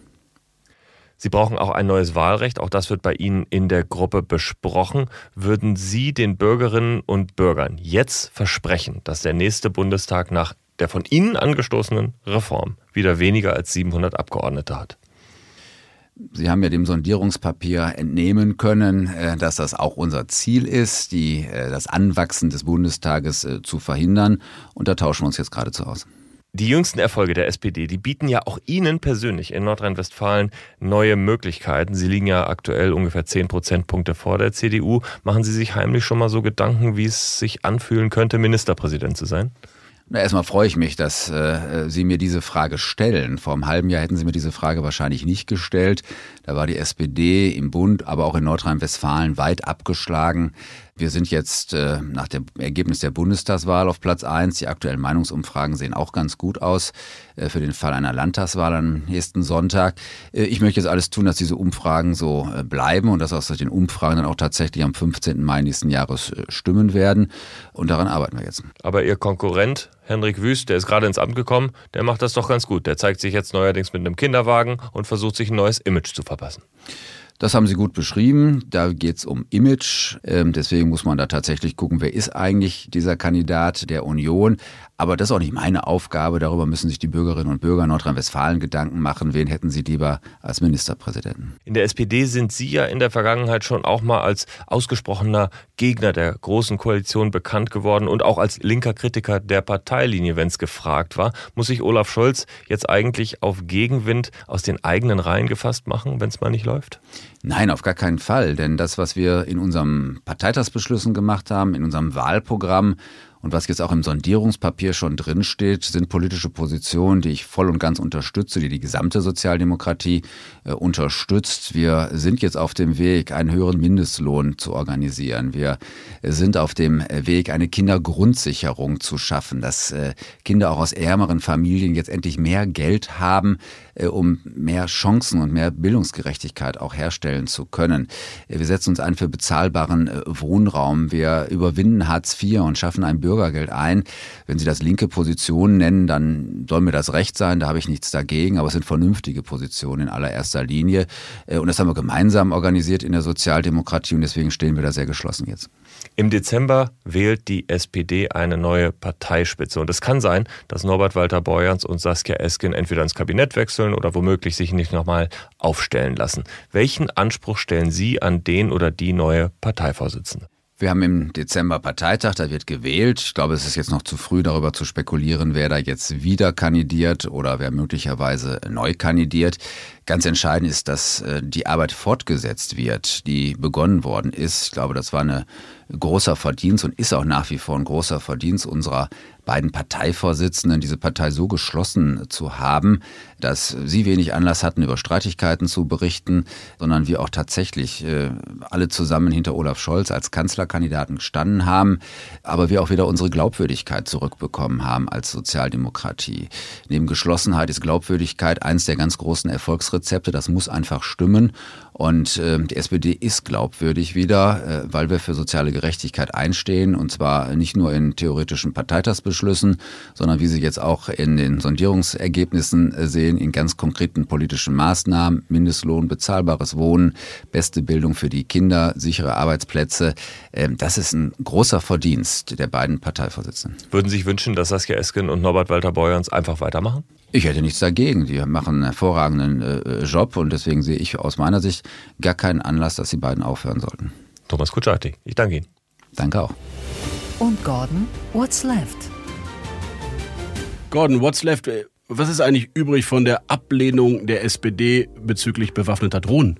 Sie brauchen auch ein neues Wahlrecht. Auch das wird bei Ihnen in der Gruppe besprochen. Würden Sie den Bürgerinnen und Bürgern jetzt versprechen, dass der nächste Bundestag nach der von Ihnen angestoßenen Reform wieder weniger als 700 Abgeordnete hat? Sie haben ja dem Sondierungspapier entnehmen können, äh, dass das auch unser Ziel ist, die, äh, das Anwachsen des Bundestages äh, zu verhindern. Und da tauschen wir uns jetzt geradezu aus. Die jüngsten Erfolge der SPD, die bieten ja auch Ihnen persönlich in Nordrhein-Westfalen neue Möglichkeiten. Sie liegen ja aktuell ungefähr 10 Prozentpunkte vor der CDU. Machen Sie sich heimlich schon mal so Gedanken, wie es sich anfühlen könnte, Ministerpräsident zu sein? Na, erstmal freue ich mich, dass äh, Sie mir diese Frage stellen. Vor einem halben Jahr hätten Sie mir diese Frage wahrscheinlich nicht gestellt. Da war die SPD im Bund, aber auch in Nordrhein-Westfalen weit abgeschlagen. Wir sind jetzt äh, nach dem Ergebnis der Bundestagswahl auf Platz eins. Die aktuellen Meinungsumfragen sehen auch ganz gut aus äh, für den Fall einer Landtagswahl am nächsten Sonntag. Äh, ich möchte jetzt alles tun, dass diese Umfragen so äh, bleiben und dass aus den Umfragen dann auch tatsächlich am 15. Mai nächsten Jahres äh, stimmen werden. Und daran arbeiten wir jetzt. Aber Ihr Konkurrent Henrik Wüst, der ist gerade ins Amt gekommen, der macht das doch ganz gut. Der zeigt sich jetzt neuerdings mit einem Kinderwagen und versucht sich ein neues Image zu verpassen. Das haben Sie gut beschrieben. Da geht es um Image. Ähm, deswegen muss man da tatsächlich gucken, wer ist eigentlich dieser Kandidat der Union. Aber das ist auch nicht meine Aufgabe. Darüber müssen sich die Bürgerinnen und Bürger Nordrhein-Westfalen Gedanken machen. Wen hätten sie lieber als Ministerpräsidenten? In der SPD sind Sie ja in der Vergangenheit schon auch mal als ausgesprochener Gegner der Großen Koalition bekannt geworden und auch als linker Kritiker der Parteilinie, wenn es gefragt war. Muss sich Olaf Scholz jetzt eigentlich auf Gegenwind aus den eigenen Reihen gefasst machen, wenn es mal nicht läuft? Nein, auf gar keinen Fall. Denn das, was wir in unserem Parteitagsbeschlüssen gemacht haben, in unserem Wahlprogramm und was jetzt auch im Sondierungspapier schon drinsteht, sind politische Positionen, die ich voll und ganz unterstütze, die die gesamte Sozialdemokratie äh, unterstützt. Wir sind jetzt auf dem Weg, einen höheren Mindestlohn zu organisieren. Wir sind auf dem Weg, eine Kindergrundsicherung zu schaffen, dass äh, Kinder auch aus ärmeren Familien jetzt endlich mehr Geld haben, äh, um mehr Chancen und mehr Bildungsgerechtigkeit auch herstellen zu können. Wir setzen uns ein für bezahlbaren äh, Wohnraum. Wir überwinden Hartz IV und schaffen ein Bürgergeld ein. Wenn Sie das linke Positionen nennen, dann soll mir das recht sein, da habe ich nichts dagegen, aber es sind vernünftige Positionen in allererster Linie. Und das haben wir gemeinsam organisiert in der Sozialdemokratie und deswegen stehen wir da sehr geschlossen jetzt. Im Dezember wählt die SPD eine neue Parteispitze. Und es kann sein, dass Norbert Walter Borjans und Saskia Esken entweder ins Kabinett wechseln oder womöglich sich nicht nochmal aufstellen lassen. Welchen Anspruch stellen Sie an den oder die neue Parteivorsitzende? Wir haben im Dezember Parteitag, da wird gewählt. Ich glaube, es ist jetzt noch zu früh darüber zu spekulieren, wer da jetzt wieder kandidiert oder wer möglicherweise neu kandidiert. Ganz entscheidend ist, dass äh, die Arbeit fortgesetzt wird, die begonnen worden ist. Ich glaube, das war ein großer Verdienst und ist auch nach wie vor ein großer Verdienst unserer beiden Parteivorsitzenden, diese Partei so geschlossen zu haben, dass sie wenig Anlass hatten, über Streitigkeiten zu berichten, sondern wir auch tatsächlich äh, alle zusammen hinter Olaf Scholz als Kanzlerkandidaten gestanden haben, aber wir auch wieder unsere Glaubwürdigkeit zurückbekommen haben als Sozialdemokratie. Neben Geschlossenheit ist Glaubwürdigkeit eins der ganz großen Erfolgsrezepte. Das muss einfach stimmen. Und äh, die SPD ist glaubwürdig wieder, äh, weil wir für soziale Gerechtigkeit einstehen. Und zwar nicht nur in theoretischen Parteitagsbeschlüssen, sondern wie Sie jetzt auch in den Sondierungsergebnissen äh, sehen, in ganz konkreten politischen Maßnahmen. Mindestlohn, bezahlbares Wohnen, beste Bildung für die Kinder, sichere Arbeitsplätze. Ähm, das ist ein großer Verdienst der beiden Parteivorsitzenden. Würden Sie sich wünschen, dass Saskia Esken und Norbert Walter-Beuerns einfach weitermachen? Ich hätte nichts dagegen. Die machen einen hervorragenden äh, Job und deswegen sehe ich aus meiner Sicht gar keinen Anlass, dass die beiden aufhören sollten. Thomas Kutschaty, ich danke Ihnen. Danke auch. Und Gordon, what's left? Gordon, what's left? Was ist eigentlich übrig von der Ablehnung der SPD bezüglich bewaffneter Drohnen?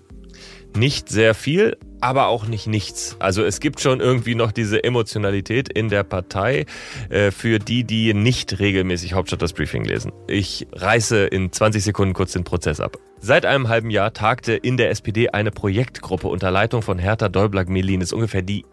Nicht sehr viel, aber auch nicht nichts. Also es gibt schon irgendwie noch diese Emotionalität in der Partei äh, für die, die nicht regelmäßig Hauptstadt das Briefing lesen. Ich reiße in 20 Sekunden kurz den Prozess ab. Seit einem halben Jahr tagte in der SPD eine Projektgruppe unter Leitung von Hertha Däubler-Melin. ist ungefähr die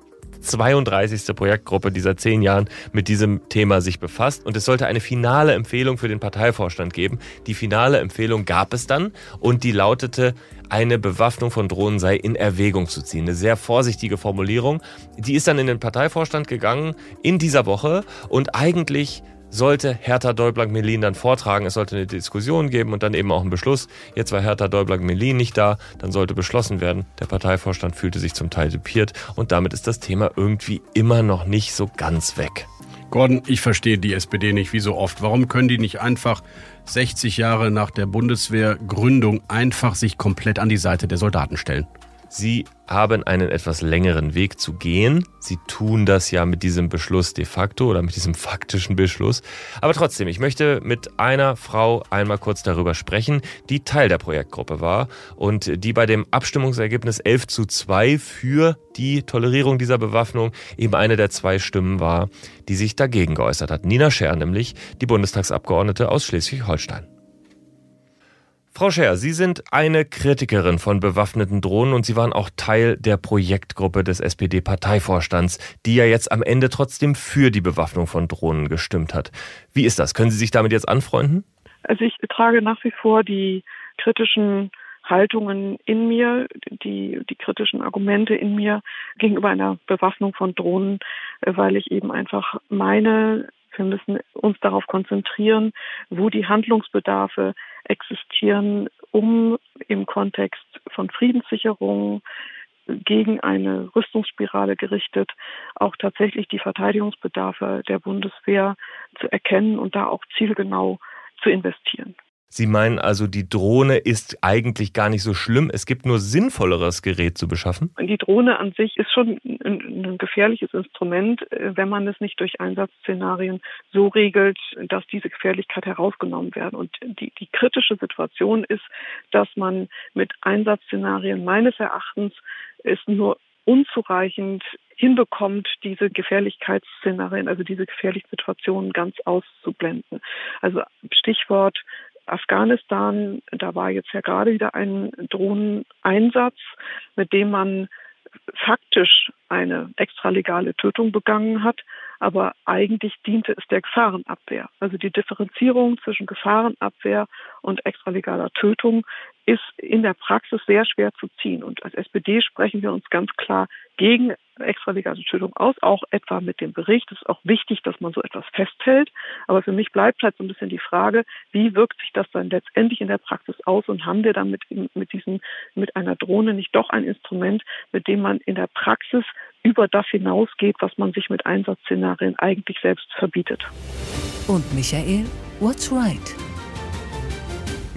32. Projektgruppe, die seit zehn Jahren mit diesem Thema sich befasst. Und es sollte eine finale Empfehlung für den Parteivorstand geben. Die finale Empfehlung gab es dann und die lautete, eine Bewaffnung von Drohnen sei in Erwägung zu ziehen. Eine sehr vorsichtige Formulierung. Die ist dann in den Parteivorstand gegangen in dieser Woche und eigentlich sollte Hertha Däubler-Melin dann vortragen. Es sollte eine Diskussion geben und dann eben auch einen Beschluss. Jetzt war Hertha Däubler-Melin nicht da, dann sollte beschlossen werden. Der Parteivorstand fühlte sich zum Teil dupiert und damit ist das Thema irgendwie immer noch nicht so ganz weg. Gordon, ich verstehe die SPD nicht wie so oft. Warum können die nicht einfach 60 Jahre nach der Bundeswehrgründung einfach sich komplett an die Seite der Soldaten stellen? Sie haben einen etwas längeren Weg zu gehen. Sie tun das ja mit diesem Beschluss de facto oder mit diesem faktischen Beschluss. Aber trotzdem, ich möchte mit einer Frau einmal kurz darüber sprechen, die Teil der Projektgruppe war und die bei dem Abstimmungsergebnis 11 zu 2 für die Tolerierung dieser Bewaffnung eben eine der zwei Stimmen war, die sich dagegen geäußert hat. Nina Scher nämlich, die Bundestagsabgeordnete aus Schleswig-Holstein. Frau Scher, Sie sind eine Kritikerin von bewaffneten Drohnen und Sie waren auch Teil der Projektgruppe des SPD-Parteivorstands, die ja jetzt am Ende trotzdem für die Bewaffnung von Drohnen gestimmt hat. Wie ist das? Können Sie sich damit jetzt anfreunden? Also ich trage nach wie vor die kritischen Haltungen in mir, die, die kritischen Argumente in mir gegenüber einer Bewaffnung von Drohnen, weil ich eben einfach meine, wir müssen uns darauf konzentrieren, wo die Handlungsbedarfe existieren, um im Kontext von Friedenssicherung gegen eine Rüstungsspirale gerichtet, auch tatsächlich die Verteidigungsbedarfe der Bundeswehr zu erkennen und da auch zielgenau zu investieren. Sie meinen also, die Drohne ist eigentlich gar nicht so schlimm. Es gibt nur sinnvolleres Gerät zu beschaffen? Die Drohne an sich ist schon ein, gefährliches Instrument, äh, wenn man es nicht durch Einsatzszenarien so regelt, dass diese Gefährlichkeit herausgenommen werden. Und die, die kritische Situation ist, dass man mit Einsatzszenarien meines Erachtens es nur unzureichend hinbekommt, diese Gefährlichkeitsszenarien, also diese gefährlichen Situationen ganz auszublenden. Also Stichwort Afghanistan, da war jetzt ja gerade wieder ein Drohneneinsatz, mit dem man faktisch eine extralegale Tötung begangen hat, aber eigentlich diente es der Gefahrenabwehr. Also die Differenzierung zwischen Gefahrenabwehr und extralegaler Tötung ist in der Praxis sehr schwer zu ziehen. Und als SPD sprechen wir uns ganz klar gegen extralegale Tötung aus, auch etwa mit dem Bericht. Es ist auch wichtig, dass man so etwas festhält. Aber für mich bleibt halt so ein bisschen die Frage, wie wirkt sich das dann letztendlich in der Praxis aus und haben wir dann mit, diesen, mit einer Drohne nicht doch ein Instrument, mit dem man in der Praxis über das hinausgeht, was man sich mit Einsatzszenarien eigentlich selbst verbietet. Und Michael, what's right?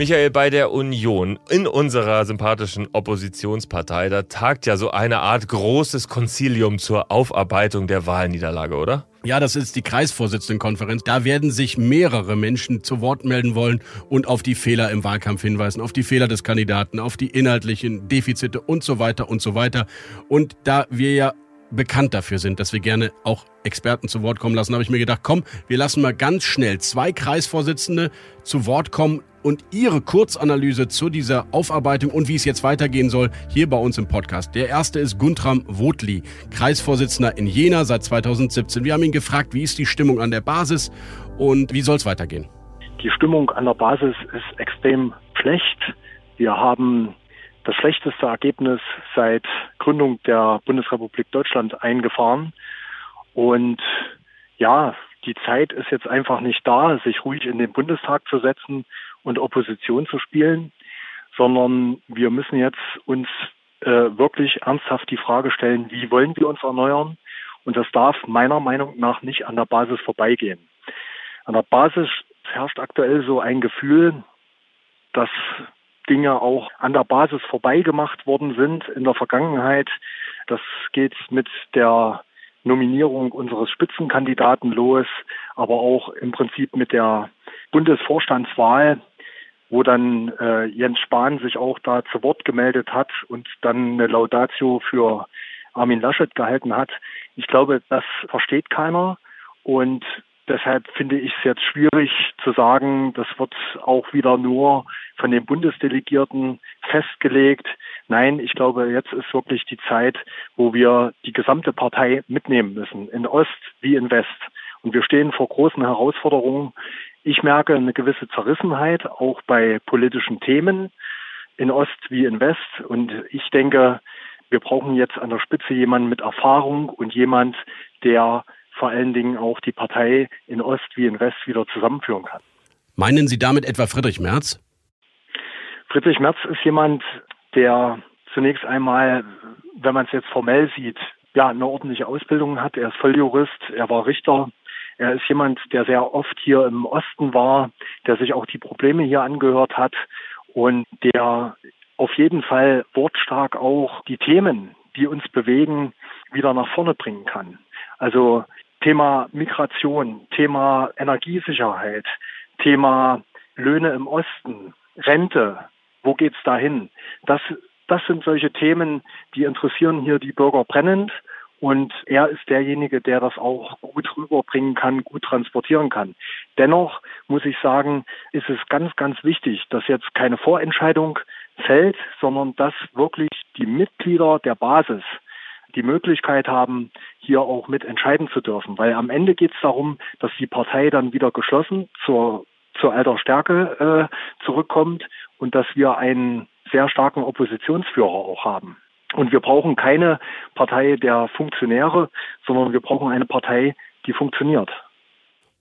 Michael, bei der Union, in unserer sympathischen Oppositionspartei, da tagt ja so eine Art großes Konzilium zur Aufarbeitung der Wahlniederlage, oder? Ja, das ist die Kreisvorsitzendenkonferenz. Da werden sich mehrere Menschen zu Wort melden wollen und auf die Fehler im Wahlkampf hinweisen, auf die Fehler des Kandidaten, auf die inhaltlichen Defizite und so weiter und so weiter. Und da wir ja bekannt dafür sind, dass wir gerne auch Experten zu Wort kommen lassen, habe ich mir gedacht, komm, wir lassen mal ganz schnell zwei Kreisvorsitzende zu Wort kommen, und Ihre Kurzanalyse zu dieser Aufarbeitung und wie es jetzt weitergehen soll, hier bei uns im Podcast. Der erste ist Guntram Wotli, Kreisvorsitzender in Jena seit 2017. Wir haben ihn gefragt, wie ist die Stimmung an der Basis und wie soll es weitergehen? Die Stimmung an der Basis ist extrem schlecht. Wir haben das schlechteste Ergebnis seit Gründung der Bundesrepublik Deutschland eingefahren. Und ja, die Zeit ist jetzt einfach nicht da, sich ruhig in den Bundestag zu setzen und Opposition zu spielen, sondern wir müssen jetzt uns äh, wirklich ernsthaft die Frage stellen, wie wollen wir uns erneuern? Und das darf meiner Meinung nach nicht an der Basis vorbeigehen. An der Basis herrscht aktuell so ein Gefühl, dass Dinge auch an der Basis vorbeigemacht worden sind in der Vergangenheit. Das geht mit der Nominierung unseres Spitzenkandidaten los, aber auch im Prinzip mit der Bundesvorstandswahl, wo dann äh, Jens Spahn sich auch da zu Wort gemeldet hat und dann eine Laudatio für Armin Laschet gehalten hat. Ich glaube, das versteht keiner und Deshalb finde ich es jetzt schwierig zu sagen, das wird auch wieder nur von den Bundesdelegierten festgelegt. Nein, ich glaube, jetzt ist wirklich die Zeit, wo wir die gesamte Partei mitnehmen müssen, in Ost wie in West. Und wir stehen vor großen Herausforderungen. Ich merke eine gewisse Zerrissenheit auch bei politischen Themen in Ost wie in West. Und ich denke, wir brauchen jetzt an der Spitze jemanden mit Erfahrung und jemand, der vor allen Dingen auch die Partei in Ost wie in West wieder zusammenführen kann. Meinen Sie damit etwa Friedrich Merz? Friedrich Merz ist jemand, der zunächst einmal, wenn man es jetzt formell sieht, ja, eine ordentliche Ausbildung hat. Er ist Volljurist, er war Richter. Er ist jemand, der sehr oft hier im Osten war, der sich auch die Probleme hier angehört hat und der auf jeden Fall wortstark auch die Themen, die uns bewegen, wieder nach vorne bringen kann. Also Thema Migration, Thema Energiesicherheit, Thema Löhne im Osten, Rente, wo geht's dahin? Das, das sind solche Themen, die interessieren hier die Bürger brennend. Und er ist derjenige, der das auch gut rüberbringen kann, gut transportieren kann. Dennoch muss ich sagen, ist es ganz, ganz wichtig, dass jetzt keine Vorentscheidung fällt, sondern dass wirklich die Mitglieder der Basis die Möglichkeit haben, hier auch mit entscheiden zu dürfen. Weil am Ende geht es darum, dass die Partei dann wieder geschlossen zur, zur alter Stärke äh, zurückkommt und dass wir einen sehr starken Oppositionsführer auch haben. Und wir brauchen keine Partei der Funktionäre, sondern wir brauchen eine Partei, die funktioniert.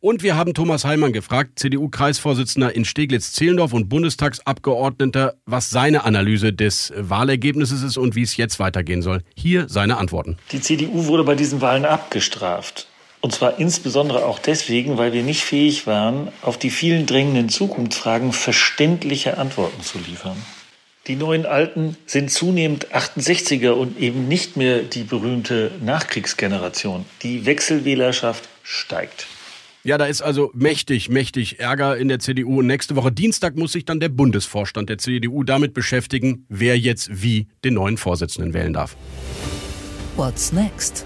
Und wir haben Thomas Heilmann gefragt, CDU-Kreisvorsitzender in Steglitz-Zehlendorf und Bundestagsabgeordneter, was seine Analyse des Wahlergebnisses ist und wie es jetzt weitergehen soll. Hier seine Antworten. Die CDU wurde bei diesen Wahlen abgestraft. Und zwar insbesondere auch deswegen, weil wir nicht fähig waren, auf die vielen drängenden Zukunftsfragen verständliche Antworten zu liefern. Die neuen Alten sind zunehmend 68er und eben nicht mehr die berühmte Nachkriegsgeneration. Die Wechselwählerschaft steigt. Ja, da ist also mächtig, mächtig Ärger in der CDU. Und nächste Woche Dienstag muss sich dann der Bundesvorstand der CDU damit beschäftigen, wer jetzt wie den neuen Vorsitzenden wählen darf. What's next?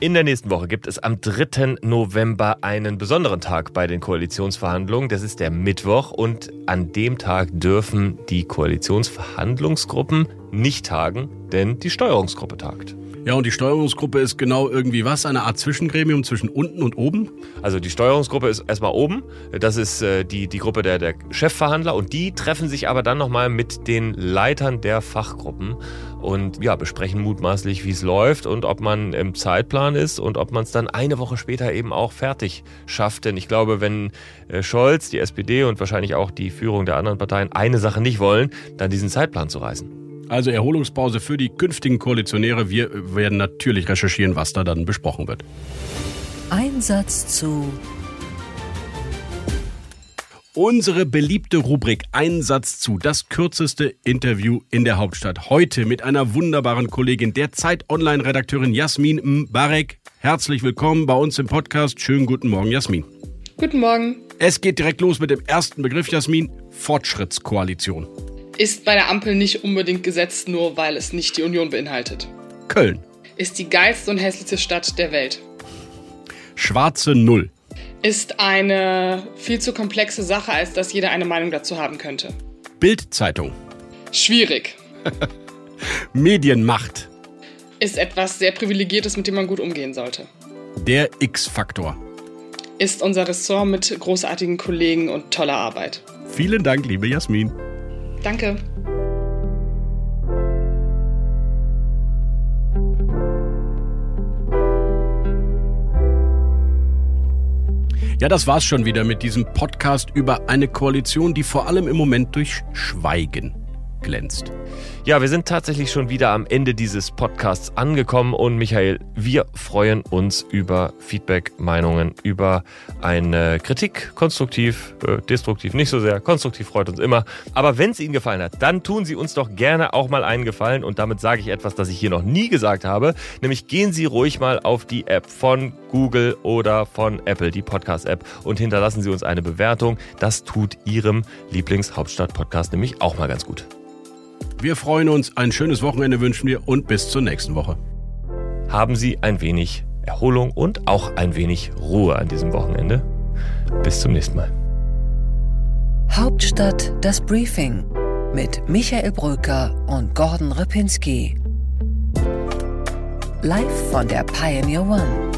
In der nächsten Woche gibt es am 3. November einen besonderen Tag bei den Koalitionsverhandlungen. Das ist der Mittwoch und an dem Tag dürfen die Koalitionsverhandlungsgruppen nicht tagen, denn die Steuerungsgruppe tagt. Ja, und die Steuerungsgruppe ist genau irgendwie was? Eine Art Zwischengremium zwischen unten und oben? Also die Steuerungsgruppe ist erstmal oben. Das ist äh, die, die Gruppe der, der Chefverhandler und die treffen sich aber dann nochmal mit den Leitern der Fachgruppen und ja, besprechen mutmaßlich, wie es läuft und ob man im Zeitplan ist und ob man es dann eine Woche später eben auch fertig schafft. Denn ich glaube, wenn äh, Scholz, die SPD und wahrscheinlich auch die Führung der anderen Parteien eine Sache nicht wollen, dann diesen Zeitplan zu reißen. Also Erholungspause für die künftigen Koalitionäre. Wir werden natürlich recherchieren, was da dann besprochen wird. Einsatz zu Unsere beliebte Rubrik Einsatz zu, das kürzeste Interview in der Hauptstadt. Heute mit einer wunderbaren Kollegin, der Zeit-Online-Redakteurin Jasmin Mbarek. Herzlich willkommen bei uns im Podcast. Schönen guten Morgen, Jasmin. Guten Morgen. Es geht direkt los mit dem ersten Begriff, Jasmin. Fortschrittskoalition ist bei der Ampel nicht unbedingt gesetzt, nur weil es nicht die Union beinhaltet. Köln ist die geilste und hässlichste Stadt der Welt. Schwarze Null ist eine viel zu komplexe Sache, als dass jeder eine Meinung dazu haben könnte. Bildzeitung schwierig. Medienmacht ist etwas sehr privilegiertes, mit dem man gut umgehen sollte. Der X-Faktor ist unser Ressort mit großartigen Kollegen und toller Arbeit. Vielen Dank, liebe Jasmin. Danke. Ja, das war's schon wieder mit diesem Podcast über eine Koalition, die vor allem im Moment durch Schweigen glänzt. Ja, wir sind tatsächlich schon wieder am Ende dieses Podcasts angekommen und Michael, wir freuen uns über Feedback, Meinungen, über eine Kritik, konstruktiv, äh, destruktiv nicht so sehr, konstruktiv freut uns immer. Aber wenn es Ihnen gefallen hat, dann tun Sie uns doch gerne auch mal einen Gefallen und damit sage ich etwas, das ich hier noch nie gesagt habe, nämlich gehen Sie ruhig mal auf die App von Google oder von Apple, die Podcast-App und hinterlassen Sie uns eine Bewertung. Das tut Ihrem Lieblingshauptstadt-Podcast nämlich auch mal ganz gut. Wir freuen uns, ein schönes Wochenende wünschen wir und bis zur nächsten Woche. Haben Sie ein wenig Erholung und auch ein wenig Ruhe an diesem Wochenende. Bis zum nächsten Mal. Hauptstadt das Briefing mit Michael Brücker und Gordon Ripinski. Live von der Pioneer One.